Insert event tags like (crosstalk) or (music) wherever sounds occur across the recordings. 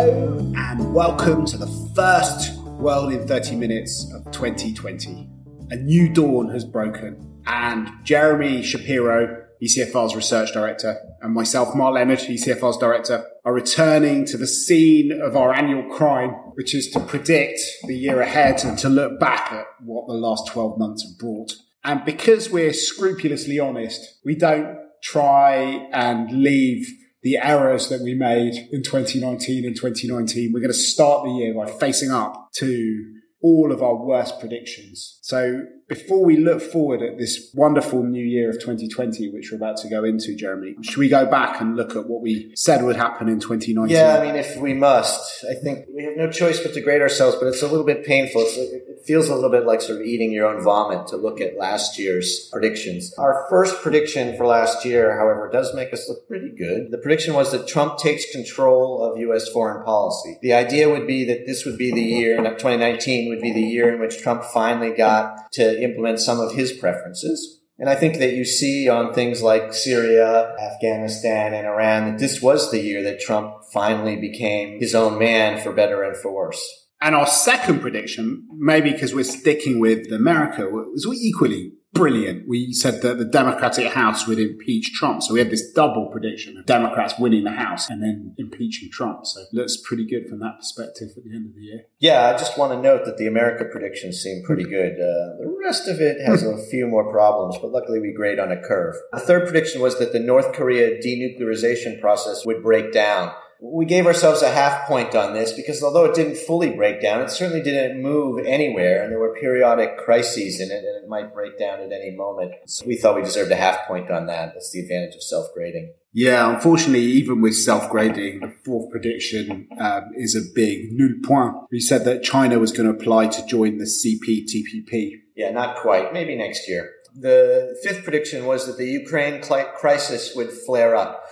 Hello, and welcome to the first World in 30 Minutes of 2020. A new dawn has broken, and Jeremy Shapiro, ECFR's research director, and myself, Mark Leonard, ECFR's director, are returning to the scene of our annual crime, which is to predict the year ahead and to look back at what the last 12 months have brought. And because we're scrupulously honest, we don't try and leave the errors that we made in 2019 and 2019. We're going to start the year by facing up to all of our worst predictions. So before we look forward at this wonderful new year of 2020, which we're about to go into, Jeremy, should we go back and look at what we said would happen in 2019? Yeah, I mean, if we must, I think we have no choice but to grade ourselves, but it's a little bit painful. It's, it feels a little bit like sort of eating your own vomit to look at last year's predictions. Our first prediction for last year, however, does make us look pretty good. The prediction was that Trump takes control of U.S. foreign policy. The idea would be that this would be the year, 2019 would be the year in which Trump finally got to implement some of his preferences. And I think that you see on things like Syria, Afghanistan, and Iran that this was the year that Trump finally became his own man for better and for worse. And our second prediction, maybe because we're sticking with America, was equally brilliant. We said that the Democratic House would impeach Trump. So we had this double prediction of Democrats winning the House and then impeaching Trump. So looks pretty good from that perspective at the end of the year. Yeah, I just want to note that the America predictions seem pretty good. Uh, the rest of it has a few more problems, but luckily we grade on a curve. The third prediction was that the North Korea denuclearization process would break down. We gave ourselves a half point on this because although it didn't fully break down, it certainly didn't move anywhere, and there were periodic crises in it, and it might break down at any moment. So we thought we deserved a half point on that. That's the advantage of self grading. Yeah, unfortunately, even with self grading, the fourth prediction um, is a big nul point. We said that China was going to apply to join the CPTPP. Yeah, not quite. Maybe next year. The fifth prediction was that the Ukraine crisis would flare up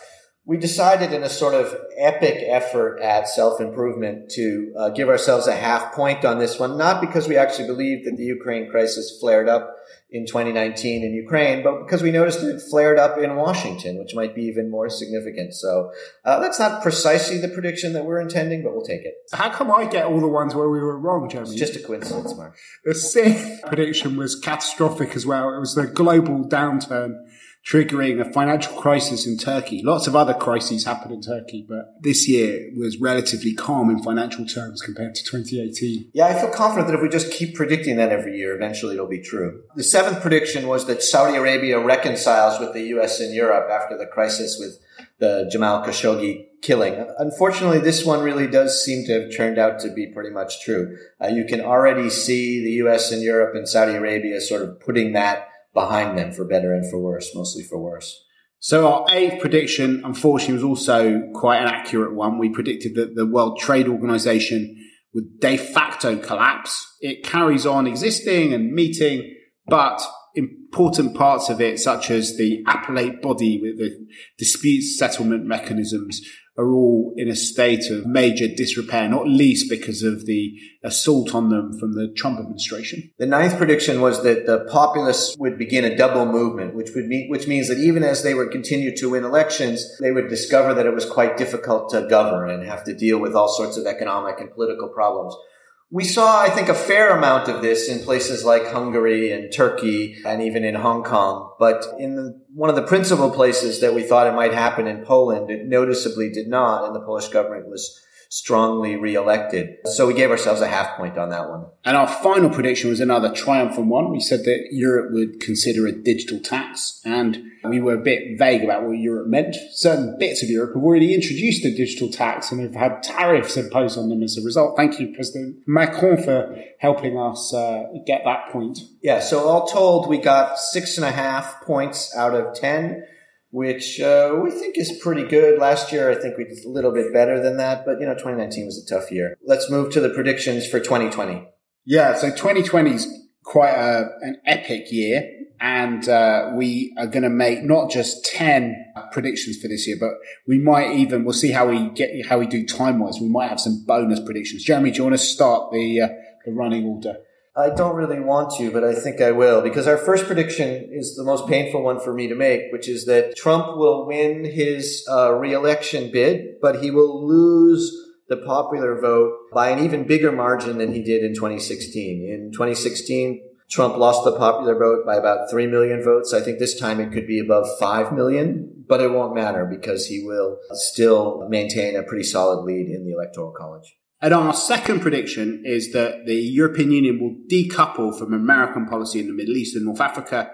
we decided in a sort of epic effort at self improvement to uh, give ourselves a half point on this one, not because we actually believed that the Ukraine crisis flared up in 2019 in Ukraine, but because we noticed it flared up in Washington, which might be even more significant. So uh, that's not precisely the prediction that we're intending, but we'll take it. How come I get all the ones where we were wrong, Jeremy? It's just a coincidence, Mark. The sixth prediction was catastrophic as well. It was the global downturn triggering a financial crisis in Turkey. Lots of other crises happened in Turkey, but this year was relatively calm in financial terms compared to 2018. Yeah, I feel confident that if we just keep predicting that every year, eventually it'll be true. The seventh prediction was that Saudi Arabia reconciles with the US and Europe after the crisis with the Jamal Khashoggi killing. Unfortunately, this one really does seem to have turned out to be pretty much true. Uh, you can already see the US and Europe and Saudi Arabia sort of putting that behind them for better and for worse, mostly for worse. So our eighth prediction, unfortunately, was also quite an accurate one. We predicted that the World Trade Organization would de facto collapse. It carries on existing and meeting, but important parts of it, such as the appellate body with the dispute settlement mechanisms, are all in a state of major disrepair, not least because of the assault on them from the Trump administration. The ninth prediction was that the populists would begin a double movement, which would mean, which means that even as they would continue to win elections, they would discover that it was quite difficult to govern and have to deal with all sorts of economic and political problems. We saw, I think, a fair amount of this in places like Hungary and Turkey and even in Hong Kong. But in the, one of the principal places that we thought it might happen in Poland, it noticeably did not. And the Polish government was strongly re-elected. So we gave ourselves a half point on that one. And our final prediction was another triumphant one. We said that Europe would consider a digital tax and we were a bit vague about what Europe meant. Certain bits of Europe have already introduced a digital tax and have had tariffs imposed on them as a result. Thank you, President Macron, for helping us uh, get that point. Yeah, so all told, we got six and a half points out of 10 which uh, we think is pretty good. Last year, I think we did a little bit better than that, but you know, 2019 was a tough year. Let's move to the predictions for 2020. Yeah, so 2020 is quite a, an epic year, and uh, we are going to make not just 10 predictions for this year, but we might even we'll see how we get how we do time wise. We might have some bonus predictions. Jeremy, do you want to start the uh, the running order? I don't really want to, but I think I will because our first prediction is the most painful one for me to make, which is that Trump will win his uh, reelection bid, but he will lose the popular vote by an even bigger margin than he did in 2016. In 2016, Trump lost the popular vote by about 3 million votes. I think this time it could be above 5 million, but it won't matter because he will still maintain a pretty solid lead in the Electoral College. And our second prediction is that the European Union will decouple from American policy in the Middle East and North Africa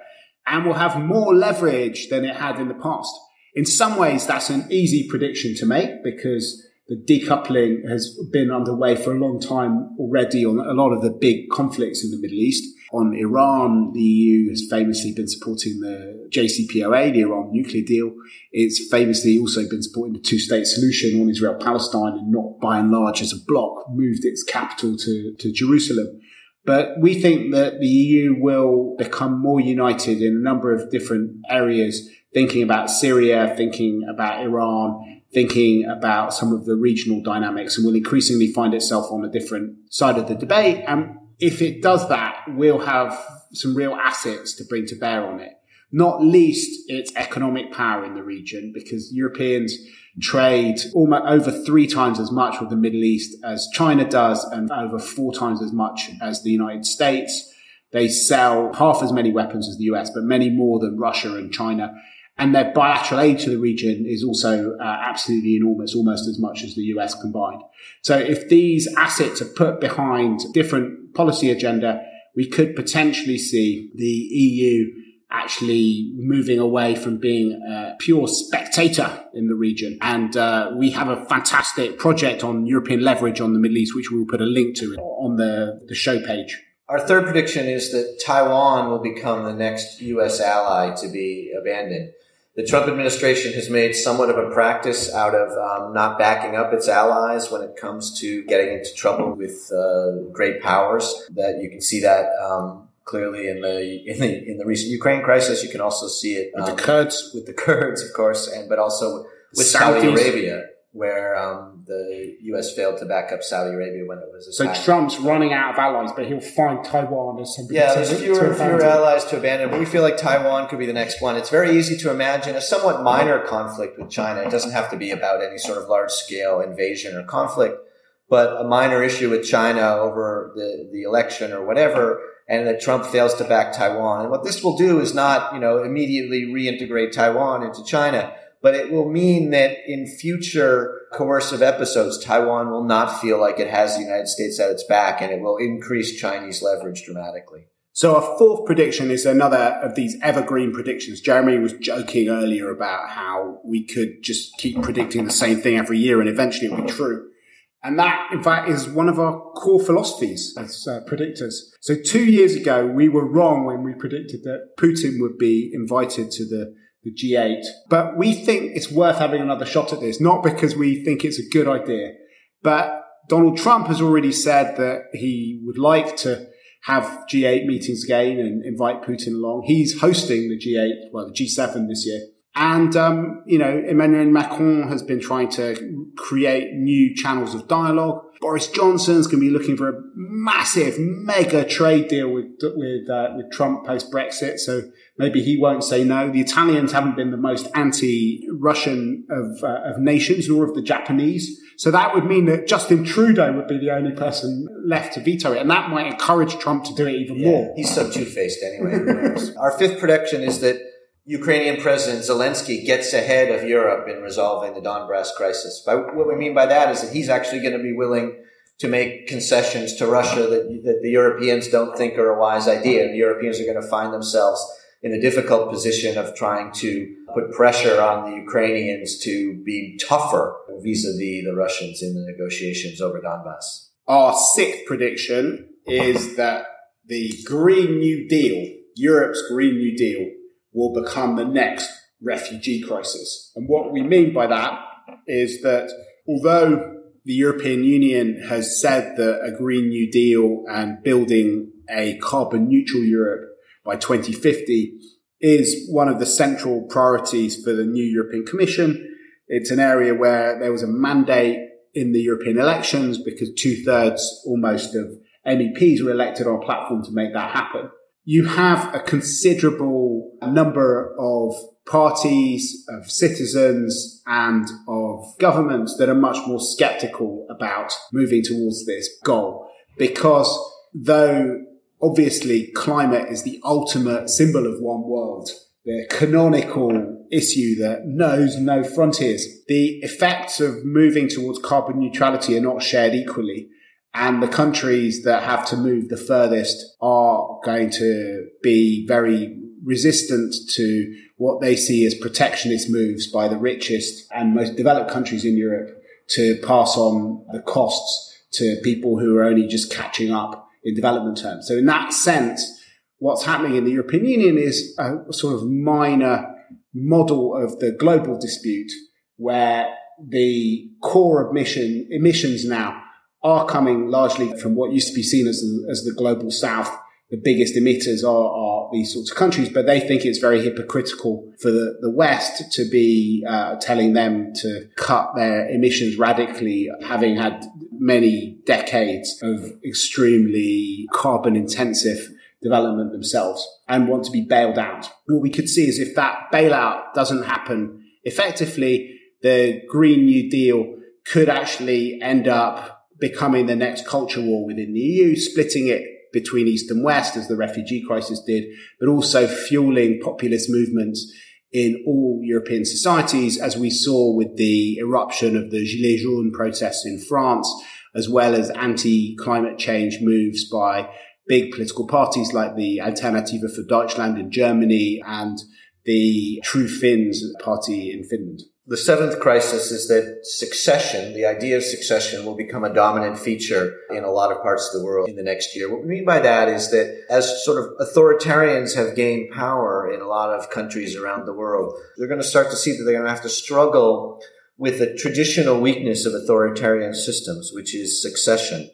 and will have more leverage than it had in the past. In some ways, that's an easy prediction to make because the decoupling has been underway for a long time already on a lot of the big conflicts in the Middle East. On Iran, the EU has famously been supporting the JCPOA, the Iran nuclear deal. It's famously also been supporting the two state solution on Israel Palestine and not by and large as a bloc moved its capital to, to Jerusalem. But we think that the EU will become more united in a number of different areas, thinking about Syria, thinking about Iran, thinking about some of the regional dynamics and will increasingly find itself on a different side of the debate. And if it does that, we'll have some real assets to bring to bear on it. Not least its economic power in the region because Europeans trade almost over three times as much with the Middle East as China does and over four times as much as the United States. They sell half as many weapons as the US, but many more than Russia and China. And their bilateral aid to the region is also uh, absolutely enormous, almost as much as the US combined. So if these assets are put behind different policy agenda, we could potentially see the EU actually moving away from being a pure spectator in the region. And uh, we have a fantastic project on European leverage on the Middle East, which we'll put a link to on the, the show page. Our third prediction is that Taiwan will become the next U.S. ally to be abandoned the Trump administration has made somewhat of a practice out of um, not backing up its allies when it comes to getting into trouble with uh, great powers. That you can see that um, clearly in the in the in the recent Ukraine crisis. You can also see it um, with the Kurds, with the Kurds, of course, and but also with Saudi Arabia where um, the U.S. failed to back up Saudi Arabia when it was attacked. So Trump's running out of allies, but he'll find Taiwan as somebody. Yeah, there's fewer and fewer allies to abandon, but we feel like Taiwan could be the next one. It's very easy to imagine a somewhat minor conflict with China. It doesn't have to be about any sort of large scale invasion or conflict, but a minor issue with China over the, the election or whatever. And that Trump fails to back Taiwan. And what this will do is not, you know, immediately reintegrate Taiwan into China but it will mean that in future coercive episodes, Taiwan will not feel like it has the United States at its back and it will increase Chinese leverage dramatically. So a fourth prediction is another of these evergreen predictions. Jeremy was joking earlier about how we could just keep predicting the same thing every year and eventually it'll be true. And that, in fact, is one of our core philosophies as uh, predictors. So two years ago, we were wrong when we predicted that Putin would be invited to the the G8. But we think it's worth having another shot at this, not because we think it's a good idea, but Donald Trump has already said that he would like to have G8 meetings again and invite Putin along. He's hosting the G8, well, the G7 this year. And, um, you know, Emmanuel Macron has been trying to create new channels of dialogue. Boris Johnson's going to be looking for a massive, mega trade deal with, with, uh, with Trump post Brexit. So maybe he won't say no. The Italians haven't been the most anti-Russian of, uh, of nations, nor of the Japanese. So that would mean that Justin Trudeau would be the only person left to veto it. And that might encourage Trump to do it even yeah, more. He's so two-faced anyway. Our fifth prediction is that Ukrainian President Zelensky gets ahead of Europe in resolving the Donbass crisis. By, what we mean by that is that he's actually going to be willing to make concessions to Russia that, that the Europeans don't think are a wise idea. The Europeans are going to find themselves in a difficult position of trying to put pressure on the Ukrainians to be tougher vis-a-vis the Russians in the negotiations over Donbass. Our sixth prediction is that the Green New Deal, Europe's Green New Deal, will become the next refugee crisis. And what we mean by that is that although the European Union has said that a Green New Deal and building a carbon neutral Europe by 2050 is one of the central priorities for the new European Commission. It's an area where there was a mandate in the European elections because two thirds almost of MEPs were elected on a platform to make that happen you have a considerable number of parties, of citizens, and of governments that are much more skeptical about moving towards this goal because though obviously climate is the ultimate symbol of one world, the canonical issue that knows no frontiers. The effects of moving towards carbon neutrality are not shared equally. And the countries that have to move the furthest are going to be very resistant to what they see as protectionist moves by the richest and most developed countries in Europe to pass on the costs to people who are only just catching up in development terms. So in that sense, what's happening in the European Union is a sort of minor model of the global dispute where the core emission, emissions now are coming largely from what used to be seen as the, as the global south. The biggest emitters are, are these sorts of countries, but they think it's very hypocritical for the, the West to be uh, telling them to cut their emissions radically, having had many decades of extremely carbon intensive development themselves and want to be bailed out. What we could see is if that bailout doesn't happen effectively, the Green New Deal could actually end up becoming the next culture war within the EU, splitting it between East and West as the refugee crisis did, but also fueling populist movements in all European societies, as we saw with the eruption of the Gilets jaunes protests in France, as well as anti-climate change moves by big political parties like the Alternative for Deutschland in Germany and the True Finns party in Finland. The seventh crisis is that succession, the idea of succession, will become a dominant feature in a lot of parts of the world in the next year. What we mean by that is that as sort of authoritarians have gained power in a lot of countries around the world, they're going to start to see that they're going to have to struggle with the traditional weakness of authoritarian systems, which is succession.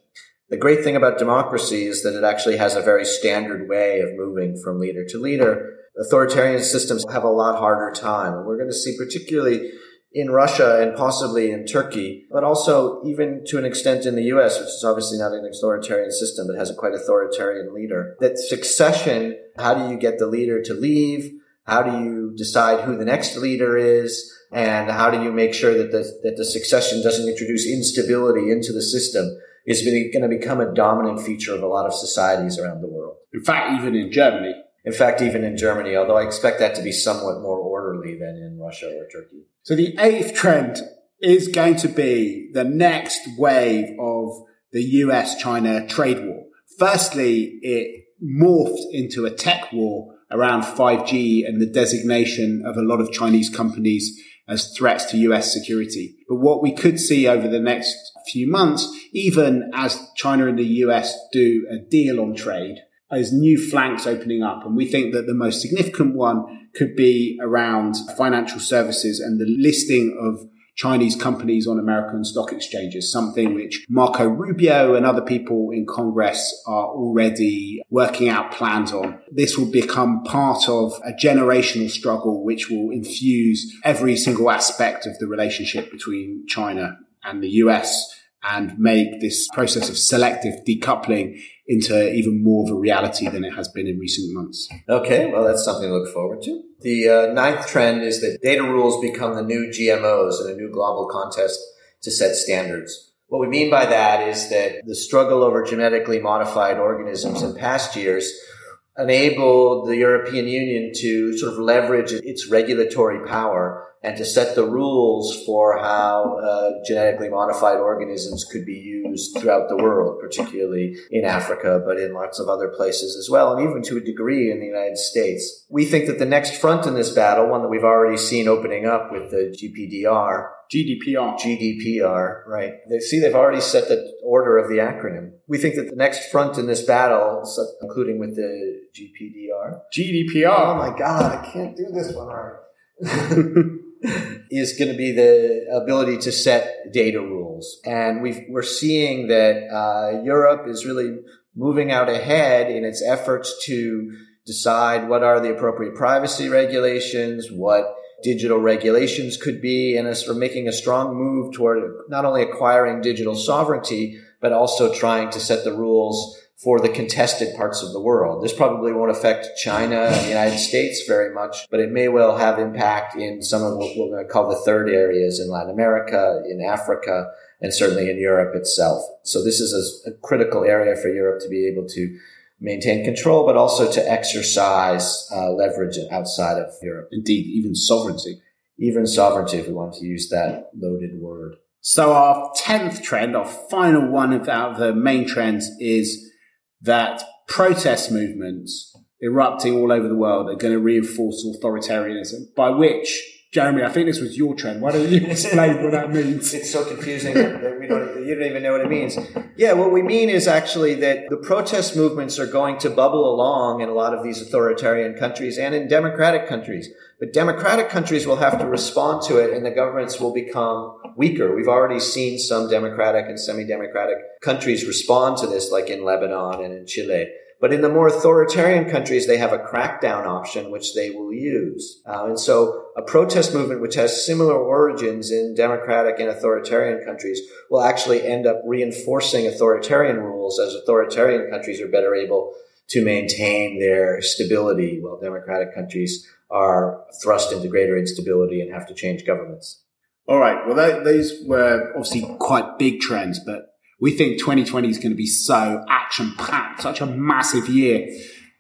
The great thing about democracy is that it actually has a very standard way of moving from leader to leader. Authoritarian systems have a lot harder time. And we're going to see particularly in Russia and possibly in Turkey, but also even to an extent in the US, which is obviously not an authoritarian system, but has a quite authoritarian leader. That succession, how do you get the leader to leave? How do you decide who the next leader is? And how do you make sure that the, that the succession doesn't introduce instability into the system? is going to become a dominant feature of a lot of societies around the world. In fact, even in Germany. In fact, even in Germany, although I expect that to be somewhat more orderly than in Russia or Turkey. So the eighth trend is going to be the next wave of the US China trade war. Firstly, it morphed into a tech war around 5G and the designation of a lot of Chinese companies as threats to US security. But what we could see over the next few months, even as China and the US do a deal on trade, is new flanks opening up. And we think that the most significant one could be around financial services and the listing of Chinese companies on American stock exchanges, something which Marco Rubio and other people in Congress are already working out plans on. This will become part of a generational struggle which will infuse every single aspect of the relationship between China and the US and make this process of selective decoupling into even more of a reality than it has been in recent months. Okay, well, that's something to look forward to. The uh, ninth trend is that data rules become the new GMOs in a new global contest to set standards. What we mean by that is that the struggle over genetically modified organisms in past years enabled the European Union to sort of leverage its regulatory power and to set the rules for how uh, genetically modified organisms could be used throughout the world, particularly in Africa, but in lots of other places as well, and even to a degree in the United States. We think that the next front in this battle, one that we've already seen opening up with the GPDR, GDPR. GDPR, right. They see they've already set the order of the acronym. We think that the next front in this battle, including with the GPDR. GDPR. Oh my God, I can't do this one right. (laughs) is going to be the ability to set data rules. And we are seeing that uh, Europe is really moving out ahead in its efforts to decide what are the appropriate privacy regulations, what digital regulations could be, and as for making a strong move toward not only acquiring digital sovereignty, but also trying to set the rules for the contested parts of the world. This probably won't affect China and the United States very much, but it may well have impact in some of what we're going to call the third areas in Latin America, in Africa, and certainly in Europe itself. So this is a, a critical area for Europe to be able to maintain control, but also to exercise uh, leverage outside of Europe. Indeed, even sovereignty. Even sovereignty, if we want to use that loaded word. So our 10th trend, our final one of the main trends is that protest movements erupting all over the world are going to reinforce authoritarianism, by which Jeremy, I think this was your trend. Why don't you (laughs) explain what that means? It's so confusing that we don't, you don't even know what it means. Yeah, what we mean is actually that the protest movements are going to bubble along in a lot of these authoritarian countries and in democratic countries. But democratic countries will have to respond to it and the governments will become weaker. We've already seen some democratic and semi-democratic countries respond to this, like in Lebanon and in Chile. But in the more authoritarian countries, they have a crackdown option, which they will use. Uh, and so a protest movement, which has similar origins in democratic and authoritarian countries, will actually end up reinforcing authoritarian rules as authoritarian countries are better able to maintain their stability while democratic countries are thrust into greater instability and have to change governments. All right. Well, that, those were obviously quite big trends, but we think 2020 is going to be so action packed, such a massive year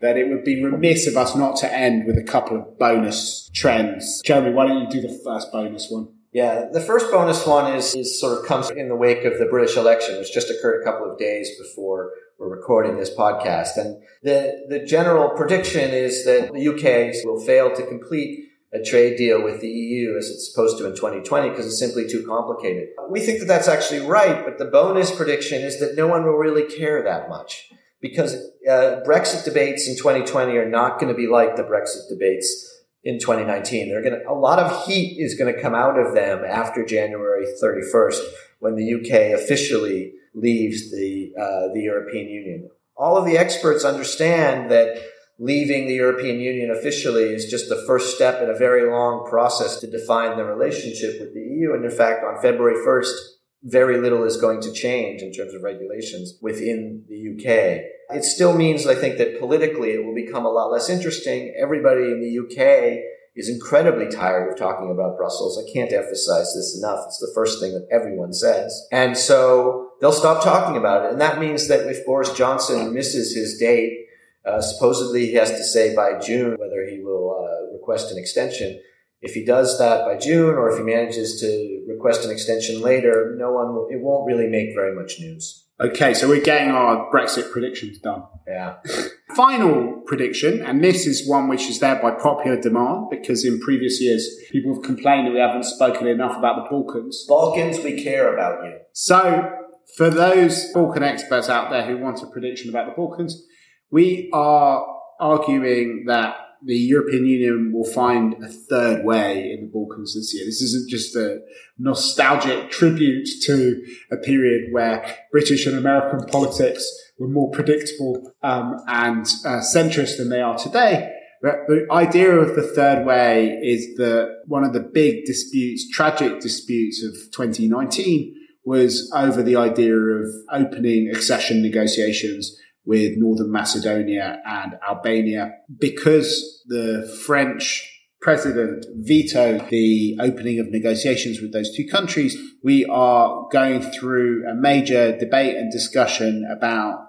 that it would be remiss of us not to end with a couple of bonus trends. Jeremy, why don't you do the first bonus one? Yeah, the first bonus one is, is sort of comes in the wake of the British election, which just occurred a couple of days before we're recording this podcast. And the, the general prediction is that the UK will fail to complete a trade deal with the EU as it's supposed to in 2020 because it's simply too complicated. We think that that's actually right, but the bonus prediction is that no one will really care that much because uh, Brexit debates in 2020 are not going to be like the Brexit debates in 2019. They're going to, a lot of heat is going to come out of them after January 31st when the UK officially leaves the, uh, the European Union. All of the experts understand that leaving the European Union officially is just the first step in a very long process to define the relationship with the EU. And in fact, on February 1st, very little is going to change in terms of regulations within the UK. It still means, I think, that politically it will become a lot less interesting. Everybody in the UK is incredibly tired of talking about Brussels. I can't emphasize this enough. It's the first thing that everyone says. And so they'll stop talking about it. And that means that if Boris Johnson misses his date uh, supposedly, he has to say by June whether he will uh, request an extension. If he does that by June, or if he manages to request an extension later, no one will, it won't really make very much news. Okay, so we're getting our Brexit predictions done. Yeah. (laughs) Final prediction, and this is one which is there by popular demand because in previous years people have complained that we haven't spoken enough about the Balkans. Balkans, we care about you. So, for those Balkan experts out there who want a prediction about the Balkans, we are arguing that the European Union will find a third way in the Balkans this year. This isn't just a nostalgic tribute to a period where British and American politics were more predictable um, and uh, centrist than they are today. But the idea of the third way is that one of the big disputes, tragic disputes of 2019 was over the idea of opening accession negotiations with Northern Macedonia and Albania because the French president vetoed the opening of negotiations with those two countries. We are going through a major debate and discussion about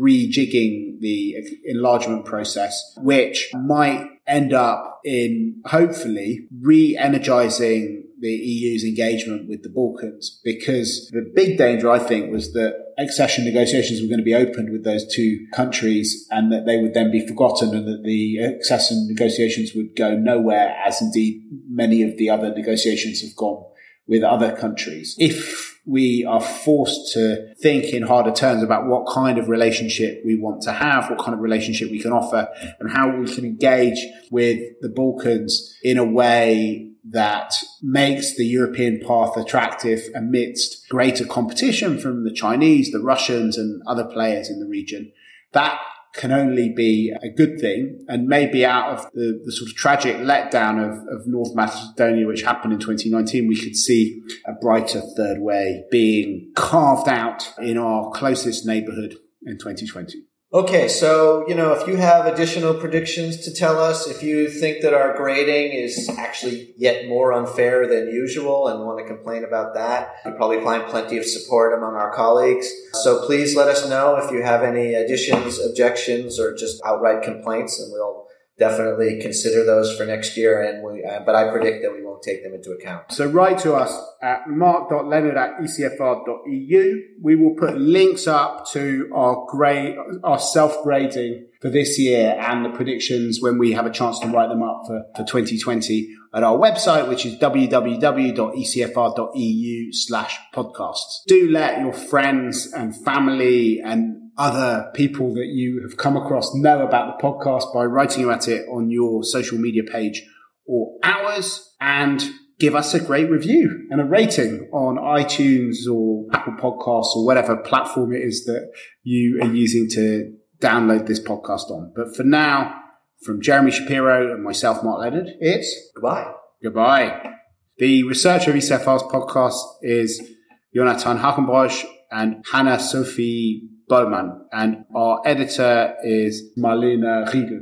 rejigging the enlargement process, which might end up in hopefully re-energizing the EU's engagement with the Balkans because the big danger, I think, was that accession negotiations were going to be opened with those two countries and that they would then be forgotten and that the accession negotiations would go nowhere, as indeed many of the other negotiations have gone with other countries. If we are forced to think in harder terms about what kind of relationship we want to have, what kind of relationship we can offer, and how we can engage with the Balkans in a way that makes the European path attractive amidst greater competition from the Chinese, the Russians and other players in the region. That can only be a good thing and maybe out of the, the sort of tragic letdown of, of North Macedonia, which happened in 2019, we could see a brighter third way being carved out in our closest neighborhood in 2020. Okay, so, you know, if you have additional predictions to tell us, if you think that our grading is actually yet more unfair than usual and want to complain about that, you probably find plenty of support among our colleagues. So please let us know if you have any additions, objections, or just outright complaints, and we'll definitely consider those for next year. And we, uh, but I predict that we won't take them into account. So write to us at mark.leonard at ecfr.eu. We will put links up to our grade, our self grading for this year and the predictions when we have a chance to write them up for, for 2020 at our website, which is www.ecfr.eu slash podcasts. Do let your friends and family and other people that you have come across know about the podcast by writing about it on your social media page or ours and give us a great review and a rating on iTunes or Apple Podcasts or whatever platform it is that you are using to download this podcast on. But for now, from Jeremy Shapiro and myself, Mark Leonard, it's goodbye. Goodbye. The researcher of ECFR's podcast is Jonathan Hackenbroich and Hannah Sophie Bowman, and our editor is Marlena Riegel.